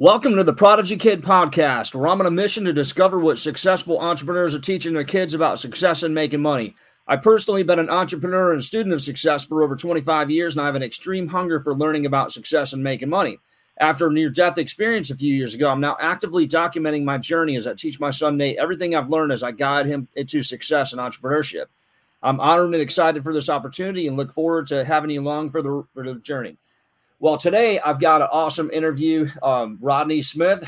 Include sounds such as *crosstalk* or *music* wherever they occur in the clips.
Welcome to the Prodigy Kid podcast, where I'm on a mission to discover what successful entrepreneurs are teaching their kids about success and making money. I've personally been an entrepreneur and student of success for over 25 years, and I have an extreme hunger for learning about success and making money. After a near death experience a few years ago, I'm now actively documenting my journey as I teach my son Nate everything I've learned as I guide him into success and entrepreneurship. I'm honored and excited for this opportunity and look forward to having you along for the, for the journey. Well, today I've got an awesome interview, um, Rodney Smith,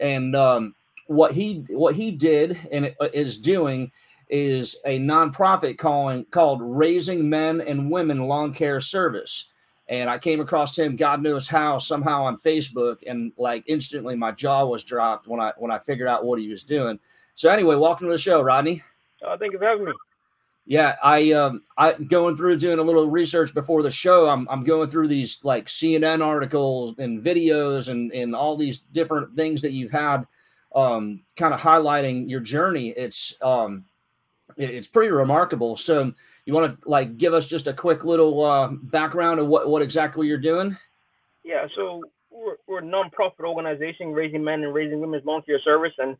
and um, what he what he did and is doing is a nonprofit calling called Raising Men and Women Lawn Care Service. And I came across him, God knows how, somehow on Facebook, and like instantly my jaw was dropped when I when I figured out what he was doing. So anyway, welcome to the show, Rodney. Uh, thank you for having me. Yeah, I um I going through doing a little research before the show. I'm I'm going through these like CNN articles and videos and and all these different things that you've had um kind of highlighting your journey. It's um it's pretty remarkable. So you want to like give us just a quick little uh, background of what what exactly you're doing? Yeah, so we're, we're a nonprofit organization raising men and raising women's care service and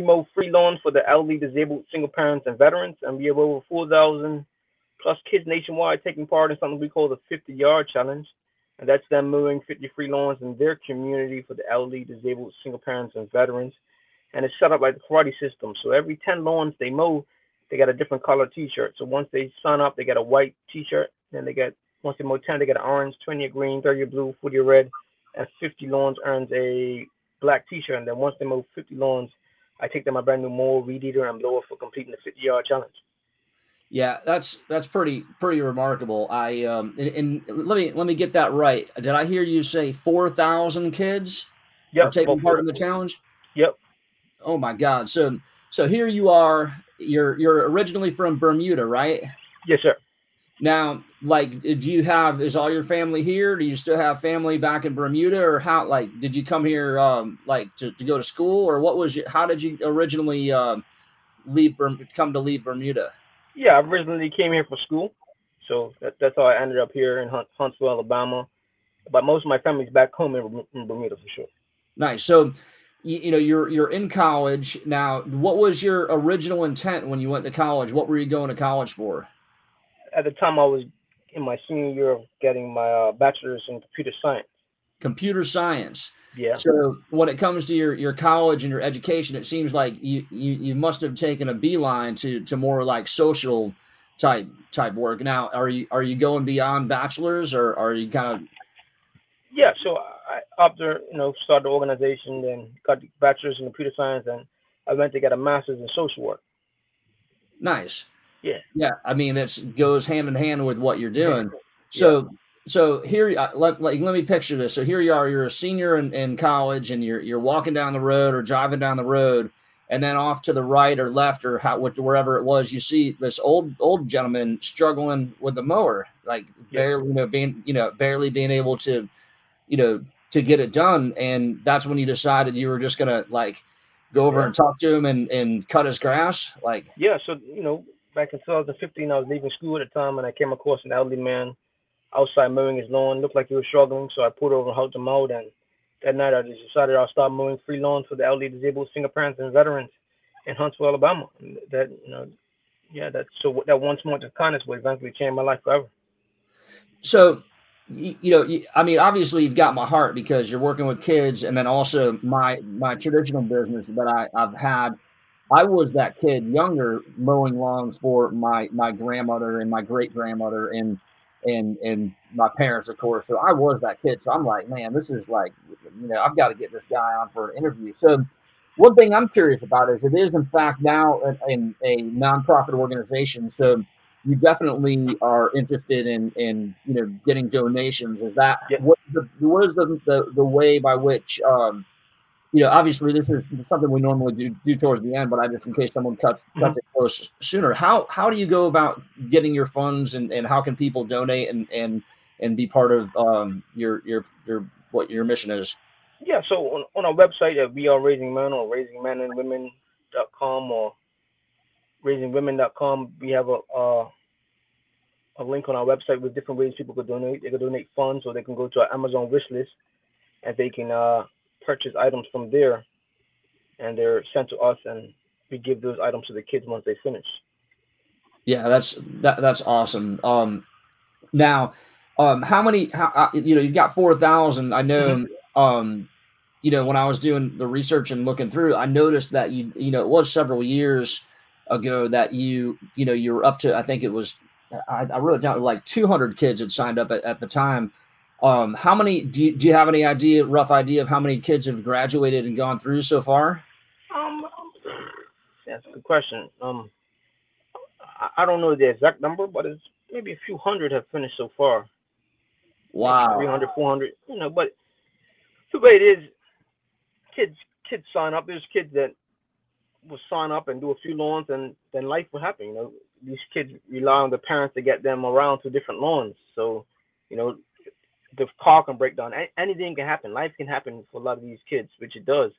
mow free loans for the elderly, disabled, single parents, and veterans, and we have over 4,000 plus kids nationwide taking part in something we call the 50 yard challenge. And that's them mowing 50 free lawns in their community for the elderly, disabled, single parents, and veterans. And it's set up like the karate system. So every 10 lawns they mow, they got a different color t-shirt. So once they sign up, they get a white t-shirt. Then they get, once they mow 10, they get an orange, 20 a green, 30 a blue, 40 a red, and 50 lawns earns a black t-shirt. And then once they mow 50 lawns, I take them a brand new mower, weed eater, and blower for completing the 50 yard challenge. Yeah, that's that's pretty pretty remarkable. I um and, and, let me let me get that right. Did I hear you say four thousand kids yep, are taking part in the challenge? Yep. Oh my God! So so here you are. You're you're originally from Bermuda, right? Yes, sir. Now, like, do you have is all your family here? Do you still have family back in Bermuda, or how? Like, did you come here, um, like, to, to go to school, or what was you? How did you originally um, leave? Come to leave Bermuda? Yeah, I originally came here for school, so that, that's how I ended up here in Hunt, Huntsville, Alabama. But most of my family's back home in, in Bermuda for sure. Nice. So, you, you know, you're you're in college now. What was your original intent when you went to college? What were you going to college for? At the time I was in my senior year of getting my uh, bachelor's in computer science. Computer science. Yeah. So when it comes to your, your college and your education, it seems like you, you, you must have taken a beeline to, to more like social type type work. Now, are you are you going beyond bachelor's or are you kind of? Yeah. So I after you know started the organization, then got the bachelor's in computer science, and I went to get a master's in social work. Nice. Yeah. Yeah. I mean, it goes hand in hand with what you're doing. So, yeah. so here, uh, let, let, let me picture this. So here you are, you're a senior in, in college and you're, you're walking down the road or driving down the road. And then off to the right or left or how, wherever it was, you see this old, old gentleman struggling with the mower, like yeah. barely, you know, being, you know, barely being able to, you know, to get it done. And that's when you decided you were just going to like, go over yeah. and talk to him and, and cut his grass like yeah so you know back in 2015, I was leaving school at the time, and I came across an elderly man outside mowing his lawn. Looked like he was struggling, so I pulled over and helped him out. And that night, I decided I'll start mowing free lawns for the elderly, disabled, single parents, and veterans in Huntsville, Alabama. And that you know, yeah, that so that one small of kindness will eventually change my life forever. So you, know, I mean, obviously you've got my heart because you're working with kids, and then also my my traditional business that I, I've had I was that kid younger mowing lawns for my my grandmother and my great grandmother and and and my parents, of course. So I was that kid. So I'm like, man, this is like, you know, I've got to get this guy on for an interview. So one thing I'm curious about is it is in fact now in a nonprofit organization. So you definitely are interested in in you know getting donations. Is that yeah. what the what is the, the the way by which um, you know, obviously this is something we normally do, do towards the end, but I just in case someone cuts, mm-hmm. cuts it close sooner. How how do you go about getting your funds and, and how can people donate and and and be part of um, your your your what your mission is? Yeah, so on, on our website at We Are Raising Men or raisingmenandwomen.com or raisingwomen.com, we have a uh, a link on our website with different ways people could donate. They could donate funds or they can go to our Amazon wish list and they can uh, purchase items from there, and they're sent to us, and we give those items to the kids once they finish. Yeah, that's that that's awesome. Um, now, um, how many? How uh, you know you've got four thousand? I know. Mm-hmm. Um, you know when I was doing the research and looking through, I noticed that you you know it was several years ago that you you know you were up to I think it was I, I wrote down like 200 kids had signed up at, at the time. Um, how many do you, do you have any idea, rough idea of how many kids have graduated and gone through so far? Um, that's a good question. Um, I, I don't know the exact number, but it's maybe a few hundred have finished so far. Wow. 300, 400, you know, but the way it is, kids, kids sign up. There's kids that will sign up and do a few loans and then life will happen. You know, these kids rely on the parents to get them around to different loans. So, you know, the car can break down. Anything can happen. Life can happen for a lot of these kids, which it does.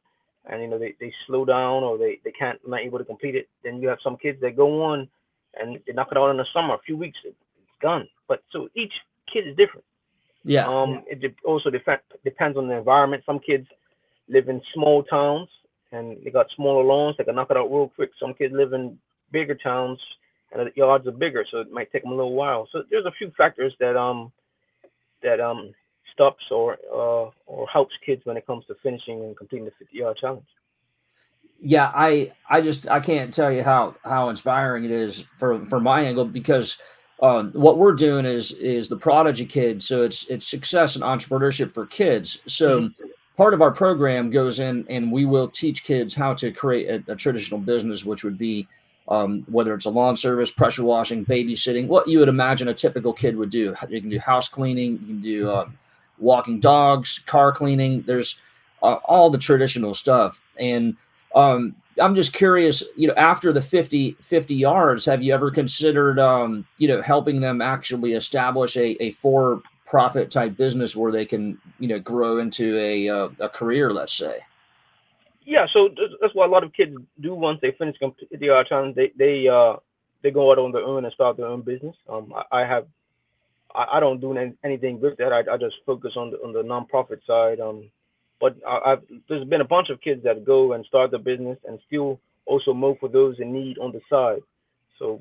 And you know, they, they slow down or they, they can't not able to complete it. Then you have some kids that go on and they knock it out in the summer, a few weeks, it's done. But so each kid is different. Yeah. Um, it also def- depends on the environment. Some kids live in small towns and they got smaller loans. They can knock it out real quick. Some kids live in bigger towns and the yards are bigger, so it might take them a little while. So there's a few factors that um that um stops or uh, or helps kids when it comes to finishing and completing the 50 yard challenge. Yeah, I I just I can't tell you how how inspiring it is for for my angle because um, what we're doing is is the prodigy kids, so it's it's success and entrepreneurship for kids. So mm-hmm. part of our program goes in and we will teach kids how to create a, a traditional business, which would be um, whether it's a lawn service, pressure washing, babysitting, what you would imagine a typical kid would do. You can do house cleaning, you can do uh, walking dogs, car cleaning. There's uh, all the traditional stuff. And um, I'm just curious, you know, after the 50, 50 yards, have you ever considered, um, you know, helping them actually establish a, a for profit type business where they can, you know, grow into a, uh, a career, let's say? Yeah, so that's what a lot of kids do once they finish the art challenge. They they uh they go out on their own and start their own business. Um, I, I have I, I, don't do anything with that. I, I just focus on the on the nonprofit side. Um, but I, have there's been a bunch of kids that go and start the business and still also mow for those in need on the side. So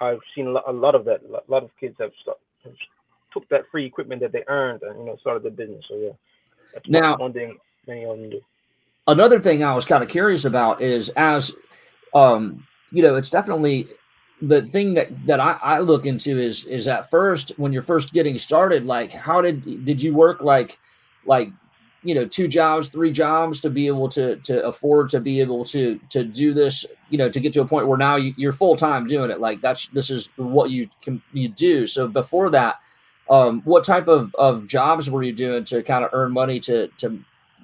I've seen a lot, a lot of that. A lot of kids have, start, have took that free equipment that they earned and you know started the business. So yeah, that's now, one thing many of them do another thing I was kind of curious about is as um, you know, it's definitely the thing that that I, I look into is is at first when you're first getting started, like how did did you work like like you know two jobs three jobs to be able to to afford to be able to to do this you know to get to a point where now you, are full-time doing it? Like that's this is what you can you do. So before that um what type of of jobs were you doing to kind of earn money to to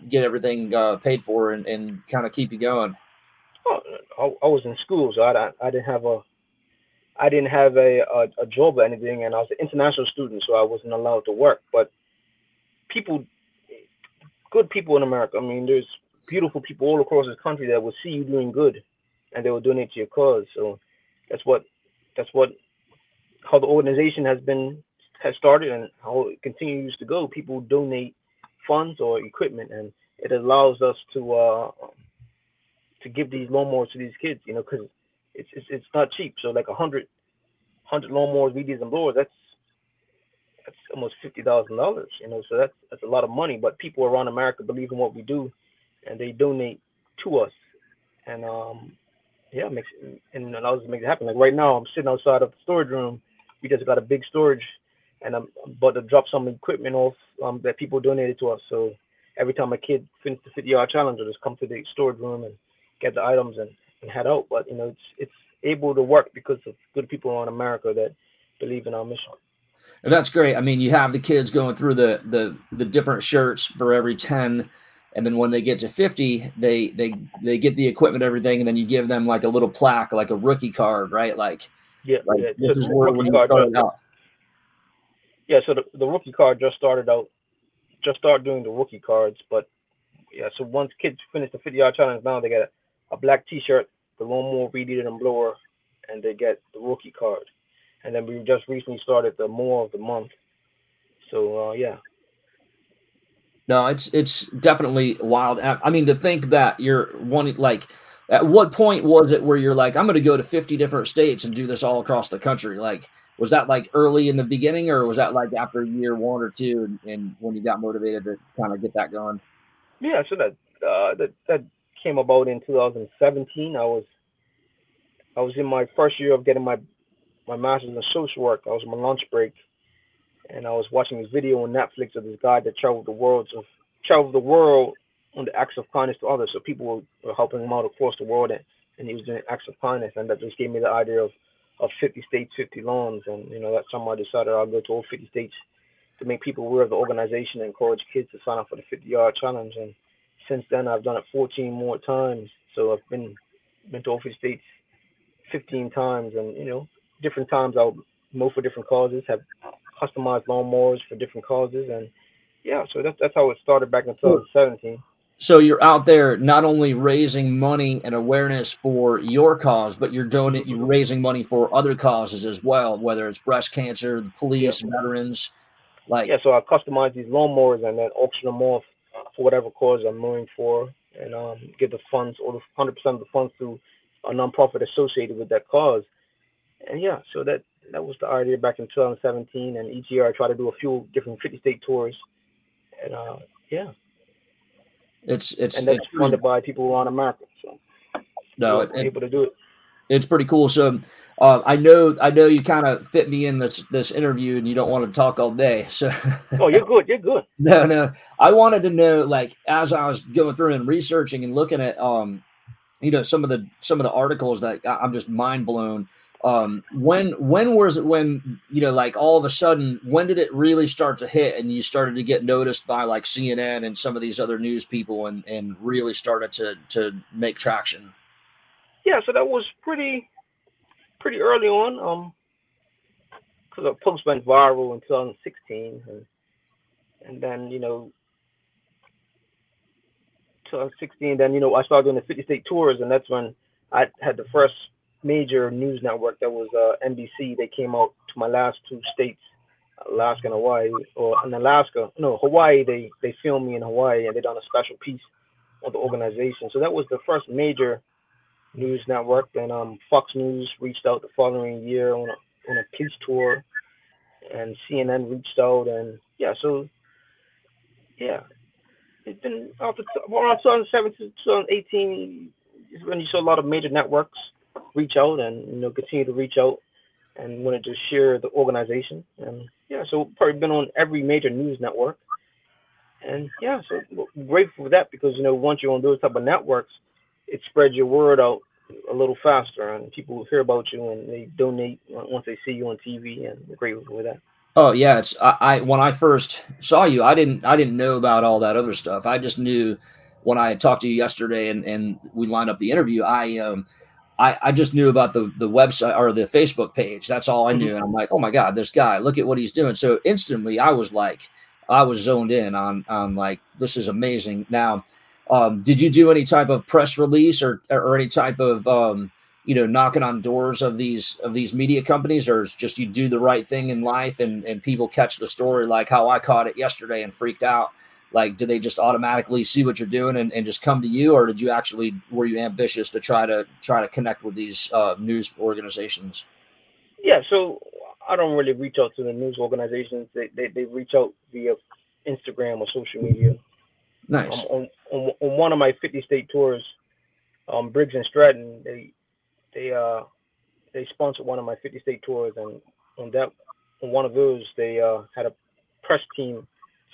get everything uh, paid for and, and kind of keep you going? Oh, I, I was in school, so I, I didn't have a I didn't have a, a, a job or anything, and I was an international student, so I wasn't allowed to work. But people, good people in America. I mean, there's beautiful people all across this country that will see you doing good, and they will donate to your cause. So that's what that's what how the organization has been has started and how it continues to go. People donate funds or equipment, and it allows us to uh, to give these lawnmowers to these kids. You know, because it's, it's it's not cheap. So like a hundred hundred lawnmowers, weed and blowers, that's that's almost fifty thousand dollars. You know, so that's that's a lot of money. But people around America believe in what we do, and they donate to us. And um, yeah, makes and allows us to make it happen. Like right now, I'm sitting outside of the storage room. We just got a big storage and I'm about to drop some equipment off um, that people donated to us. So every time a kid finishes the 50 yard challenge, I just come to the storage room and get the items and, and head out. But you know, it's it's able to work because of good people around America that believe in our mission. And that's great. I mean, you have the kids going through the the the different shirts for every 10 and then when they get to 50 they they they get the equipment everything and then you give them like a little plaque like a rookie card right like yeah, like, yeah. this is where when you started out yeah, so the, the rookie card just started out, just started doing the rookie cards, but yeah, so once kids finish the 50 yard challenge, now they get a, a black T-shirt, the lawnmower weed eater and blower, and they get the rookie card. And then we just recently started the more of the month. So uh, yeah. No, it's it's definitely wild. I mean, to think that you're wanting like, at what point was it where you're like, I'm going to go to 50 different states and do this all across the country? Like, was that like early in the beginning, or was that like after year one or two, and, and when you got motivated to kind of get that going? Yeah, so that uh, that that came about in 2017. I was I was in my first year of getting my my master's in social work. I was on my lunch break, and I was watching this video on Netflix of this guy that traveled the world of traveled the world on the acts of kindness to others. So people were, were helping him out across the world, and, and he was doing acts of kindness, and that just gave me the idea of of 50 states, 50 loans, and you know that's summer I decided I'll go to all 50 states to make people aware of the organization and encourage kids to sign up for the 50 yard challenge. And since then, I've done it 14 more times. So I've been been to all 50 states 15 times, and you know different times I'll mow for different causes, have customized lawnmowers for different causes, and yeah, so that's that's how it started back in hmm. 2017. So you're out there not only raising money and awareness for your cause, but you're doing it. You're raising money for other causes as well, whether it's breast cancer, the police, yeah. veterans. Like yeah, so I customize these lawnmowers and then auction them off for whatever cause I'm mowing for, and um, get the funds or the 100% of the funds to a nonprofit associated with that cause. And yeah, so that that was the idea back in 2017. And each year I try to do a few different 50 state tours. And uh, yeah, it's it's and that's it's funded pretty, by people around America. So no, it, able to do it. It's pretty cool. So uh, I know I know you kind of fit me in this this interview, and you don't want to talk all day. So *laughs* oh, you're good. You're good. no, no. I wanted to know, like, as I was going through and researching and looking at, um, you know, some of the some of the articles that I'm just mind blown um, when when was it when you know like all of a sudden when did it really start to hit and you started to get noticed by like CNN and some of these other news people and and really started to to make traction? Yeah, so that was pretty pretty early on. Um, because the post went viral in 2016, and and then you know 2016, then you know I started doing the 50 state tours, and that's when I had the first major news network that was uh, NBC. They came out to my last two states, Alaska and Hawaii, or in Alaska, no Hawaii. They they filmed me in Hawaii and they done a special piece on the organization. So that was the first major news network. And um, Fox News reached out the following year on a on a peace tour, and CNN reached out, and yeah, so yeah, it's been after around 2017, 2018 is when you saw a lot of major networks reach out and you know continue to reach out and wanted to share the organization. And yeah so probably been on every major news network. And yeah so grateful for that because you know once you're on those type of networks it spreads your word out a little faster and people hear about you and they donate once they see you on tv and grateful for that. Oh yeah it's I, I when i first saw you i didn't i didn't know about all that other stuff. I just knew when i talked to you yesterday and and we lined up the interview i um I, I just knew about the the website or the Facebook page. That's all I knew. Mm-hmm. And I'm like, oh my God, this guy, look at what he's doing. So instantly I was like, I was zoned in on on like this is amazing. Now, um, did you do any type of press release or or any type of um, you know knocking on doors of these of these media companies, or just you do the right thing in life and and people catch the story like how I caught it yesterday and freaked out? Like do they just automatically see what you're doing and, and just come to you? Or did you actually were you ambitious to try to try to connect with these uh, news organizations? Yeah so i don't really reach out to the news organizations. They, they, they reach out via instagram or social media. Nice. Um, on, on, on, one of my 50 state tours um, briggs and stratton they they uh they sponsored one of my 50 state tours. And on that on one of those they uh, had a press team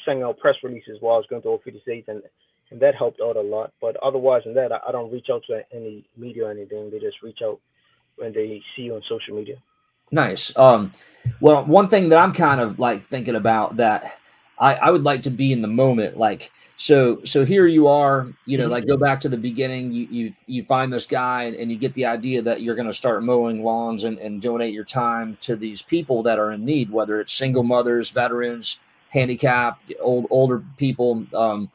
sending out press releases while I was going to all 50 states, and and that helped out a lot. But otherwise than that, I, I don't reach out to any media or anything. They just reach out when they see you on social media. Nice. Um, well, one thing that I'm kind of like thinking about that I, I would like to be in the moment. Like, so, so here you are, you know, mm-hmm. like go back to the beginning, you, you, you find this guy and, and you get the idea that you're going to start mowing lawns and, and donate your time to these people that are in need, whether it's single mothers, veterans, handicapped, old older people. Um,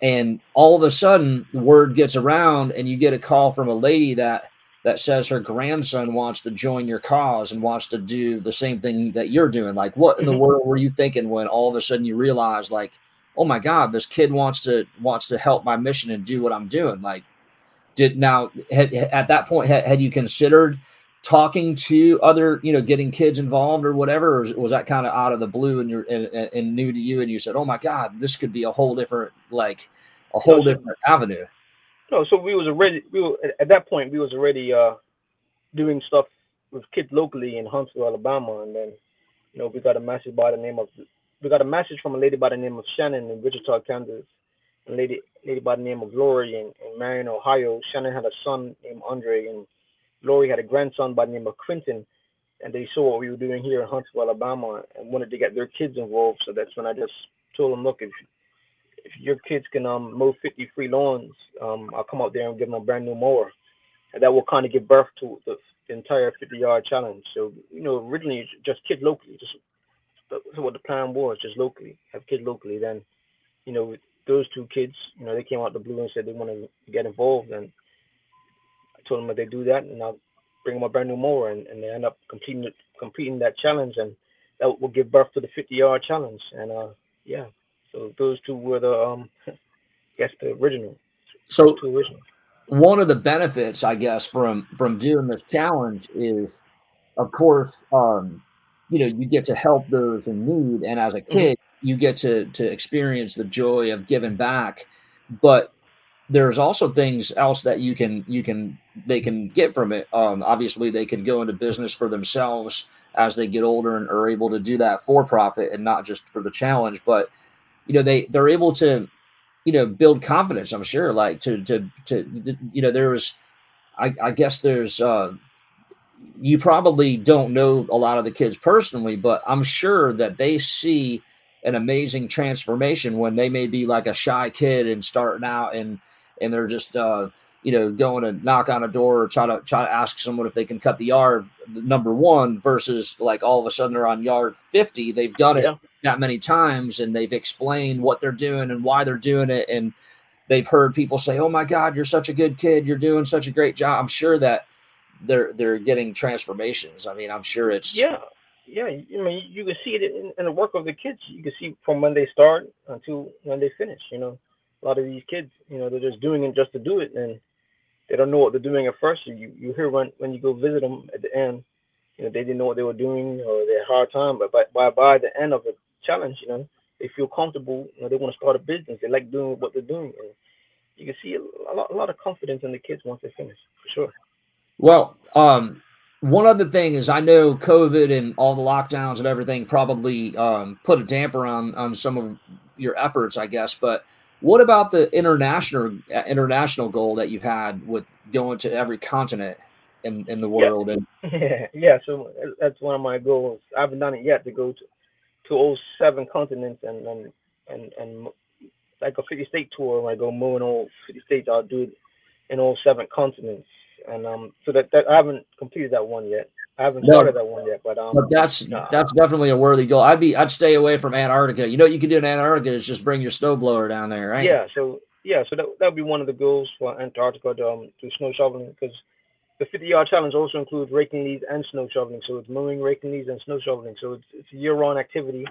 and all of a sudden, the word gets around, and you get a call from a lady that that says her grandson wants to join your cause and wants to do the same thing that you're doing. Like, what in the mm-hmm. world were you thinking when all of a sudden you realize, like, oh my god, this kid wants to wants to help my mission and do what I'm doing. Like, did now had, at that point had, had you considered talking to other, you know, getting kids involved or whatever, or was that kind of out of the blue and you're and, and, new to you, and you said, oh my god, this could be a whole different like a whole different avenue. No, so we was already we were at that point we was already uh doing stuff with kids locally in Huntsville, Alabama, and then you know we got a message by the name of we got a message from a lady by the name of Shannon in Wichita, Kansas, and lady lady by the name of Lori in, in Marion, Ohio. Shannon had a son named Andre, and Lori had a grandson by the name of Quentin. And they saw what we were doing here in Huntsville, Alabama, and wanted to get their kids involved. So that's when I just told them, look, if if your kids can um, mow 50 free lawns, um, I'll come out there and give them a brand new mower. And that will kind of give birth to the, entire 50 yard challenge. So, you know, originally just kid locally, just so what the plan was, just locally, have kids locally. Then, you know, those two kids, you know, they came out the blue and said they want to get involved. And told them that they do that, and I'll bring them a brand new mower, and, and they end up completing it, completing that challenge, and that will give birth to the 50 yard challenge. And uh, yeah, so those two were the, um, I guess, the original. So original. one of the benefits, I guess, from from doing this challenge is, of course, um, you know, you get to help those in need, and as a mm-hmm. kid, mm-hmm. you get to to experience the joy of giving back. But there's also things else that you can you can they can get from it. Um, obviously, they can go into business for themselves as they get older and are able to do that for profit and not just for the challenge. But you know they they're able to you know build confidence i'm sure like to to to you know there was i i guess there's uh you probably don't know a lot of the kids personally but i'm sure that they see an amazing transformation when they may be like a shy kid and starting out and and they're just uh you know going to knock on a door or try to try to ask someone if they can cut the yard number one versus like all of a sudden they're on yard 50 they've done it yeah. that many times and they've explained what they're doing and why they're doing it and they've heard people say oh my god you're such a good kid. You're doing such a great job. I'm sure that they're they're getting transformations. I mean i'm sure it's yeah. Yeah. I mean you can see it in, in the work of the kids. You can see from when they start until when they finish you know a lot of these kids you know they're just doing it just to do it and they don't know what they're doing at first you you hear when when you go visit them at the end you know they didn't know what they were doing or they had a hard time but by by, by the end of the challenge. You know, they feel comfortable. You know, they want to start a business. They like doing what they're doing, and you can see a lot, a lot of confidence in the kids once they finish, for sure. Well, um, one other thing is I know COVID and all the lockdowns and everything probably um, put a damper on on some of your efforts, I guess. But what about the international international goal that you had with going to every continent in, in the world? Yeah. And yeah, *laughs* yeah. So that's one of my goals. I haven't done it yet to go to to all seven continents and and and, and like a 50 state tour when I go moving all 50 states I'll do it in all seven continents and um so that, that I haven't completed that one yet I haven't no, started that one yet but um but that's nah. that's definitely a worthy goal I'd be I'd stay away from Antarctica you know what you can do in Antarctica is just bring your snowblower down there right yeah so yeah so that that would be one of the goals for Antarctica to um to snow shoveling because the 50 yard challenge also includes raking leaves and snow shoveling. So it's mowing, raking leaves, and snow shoveling. So it's, it's a year round activity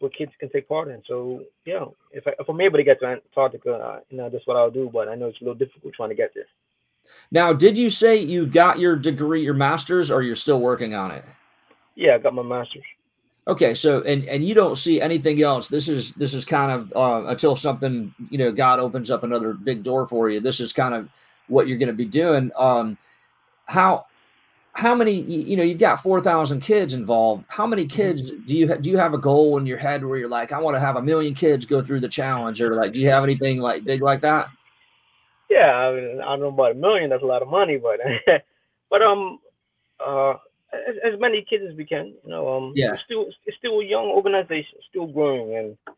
where kids can take part in. So, yeah, if, I, if I'm able to get to Antarctica, uh, you know, that's what I'll do. But I know it's a little difficult trying to get there. Now, did you say you got your degree, your master's, or you're still working on it? Yeah, I got my master's. Okay, so and and you don't see anything else. This is this is kind of uh, until something you know God opens up another big door for you. This is kind of what you're going to be doing. Um, how how many you know you've got 4000 kids involved how many mm-hmm. kids do you do you have a goal in your head where you're like i want to have a million kids go through the challenge or like do you have anything like big like that yeah i mean i don't know about a million that's a lot of money but *laughs* but um uh as, as, many kids as we can you know um yeah. it's still it's still a young organization still growing and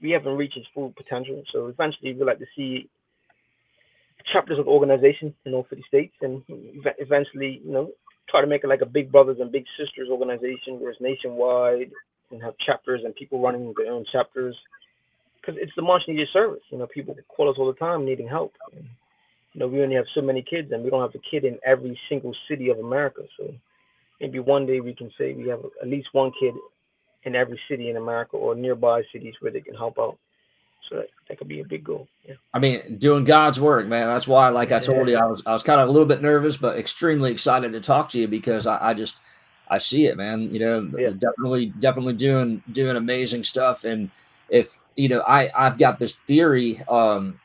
we haven't reached its full potential. So eventually we'd like to see chapters of organizations in all 50 states and eventually, you know, try to make it like a big brothers and big sisters organization where it's nationwide and have chapters and people running their own chapters because it's the much needed service. You know, people call us all the time needing help. And, you know, we only have so many kids and we don't have a kid in every single city of America. So maybe one day we can say we have at least one kid in every city in America or nearby cities where they can help out. So that, that could be a big goal. Yeah. I mean, doing God's work, man. That's why, like I told you, I was I was kind of a little bit nervous, but extremely excited to talk to you because I, I just I see it, man. You know, yeah. definitely, definitely doing doing amazing stuff. And if you know, I I've got this theory. Um,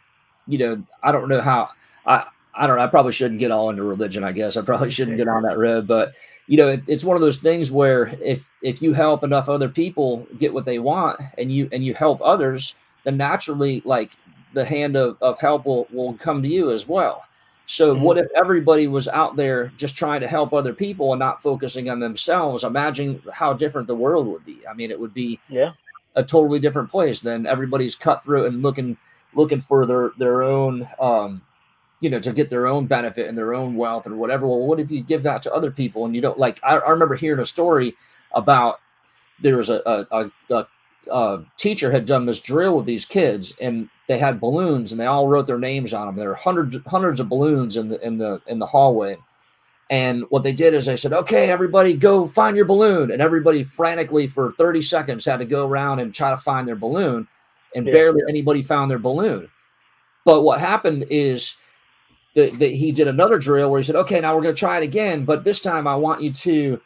you know, I don't know how I I don't know. I probably shouldn't get all into religion. I guess I probably shouldn't get on that road, but you know, it, it's one of those things where if if you help enough other people get what they want, and you and you help others, then naturally, like the hand of, of help will will come to you as well. So, mm-hmm. what if everybody was out there just trying to help other people and not focusing on themselves? Imagine how different the world would be. I mean, it would be yeah a totally different place than everybody's cut through and looking looking for their their own um, you know to get their own benefit and their own wealth or whatever. Well, what if you give that to other people and you don't like? I, I remember hearing a story about there was a, a, a, a teacher had done this drill with these kids and they had balloons and they all wrote their names on them. There are hundreds hundreds of balloons in the in the in the hallway. And what they did is they said, "Okay, everybody, go find your balloon." And everybody frantically for 30 seconds had to go around and try to find their balloon, and yeah. barely anybody found their balloon. But what happened is that, that he did another drill where he said, "Okay, now we're going to try it again, but this time I want you to,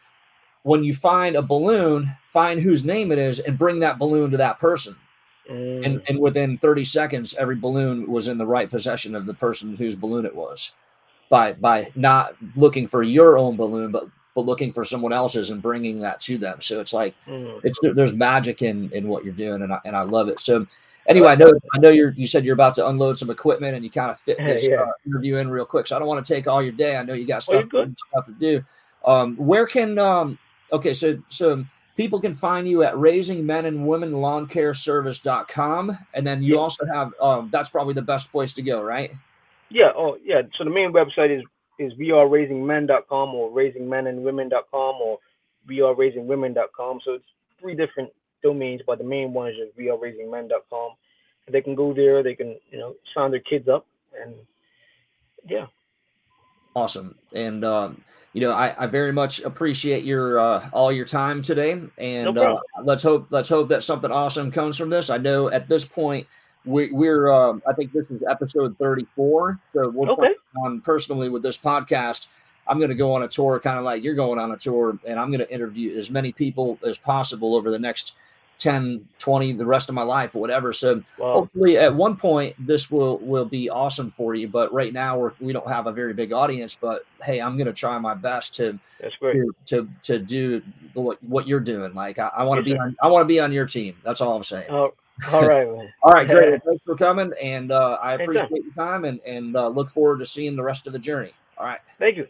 when you find a balloon, find whose name it is and bring that balloon to that person." Mm. And, and within 30 seconds, every balloon was in the right possession of the person whose balloon it was by by not looking for your own balloon, but but looking for someone else's and bringing that to them. So it's like mm. it's there's magic in in what you're doing, and I, and I love it. So anyway, I know I know you're you said you're about to unload some equipment, and you kind of fit this yeah. uh, interview in real quick. So I don't want to take all your day. I know you got stuff, oh, stuff to do. Um, where can um, okay, so so people can find you at raising men and women lawn care service.com and then you yeah. also have um, that's probably the best place to go right yeah oh yeah. So the main website is is weareraisingmen.com or raisingmenandwomen.com or weareraisingwomen.com so it's three different domains but the main one is just weareraisingmen.com they can go there they can you know sign their kids up and yeah. Awesome. And um you know, I, I very much appreciate your uh, all your time today, and no uh, let's hope let's hope that something awesome comes from this. I know at this point we, we're uh, I think this is episode thirty four, so we're okay. on personally with this podcast. I'm going to go on a tour, kind of like you're going on a tour, and I'm going to interview as many people as possible over the next 10 20 the rest of my life or whatever so wow. hopefully at one point this will will be awesome for you but right now we're we don't have a very big audience but hey i'm going to try my best to to, to to do what what you're doing like i, I want to be on i want to be on your team that's all i'm saying oh, all right man. all right great. *laughs* Thanks for coming and uh, i appreciate your time and and uh, look forward to seeing the rest of the journey. All right. Thank you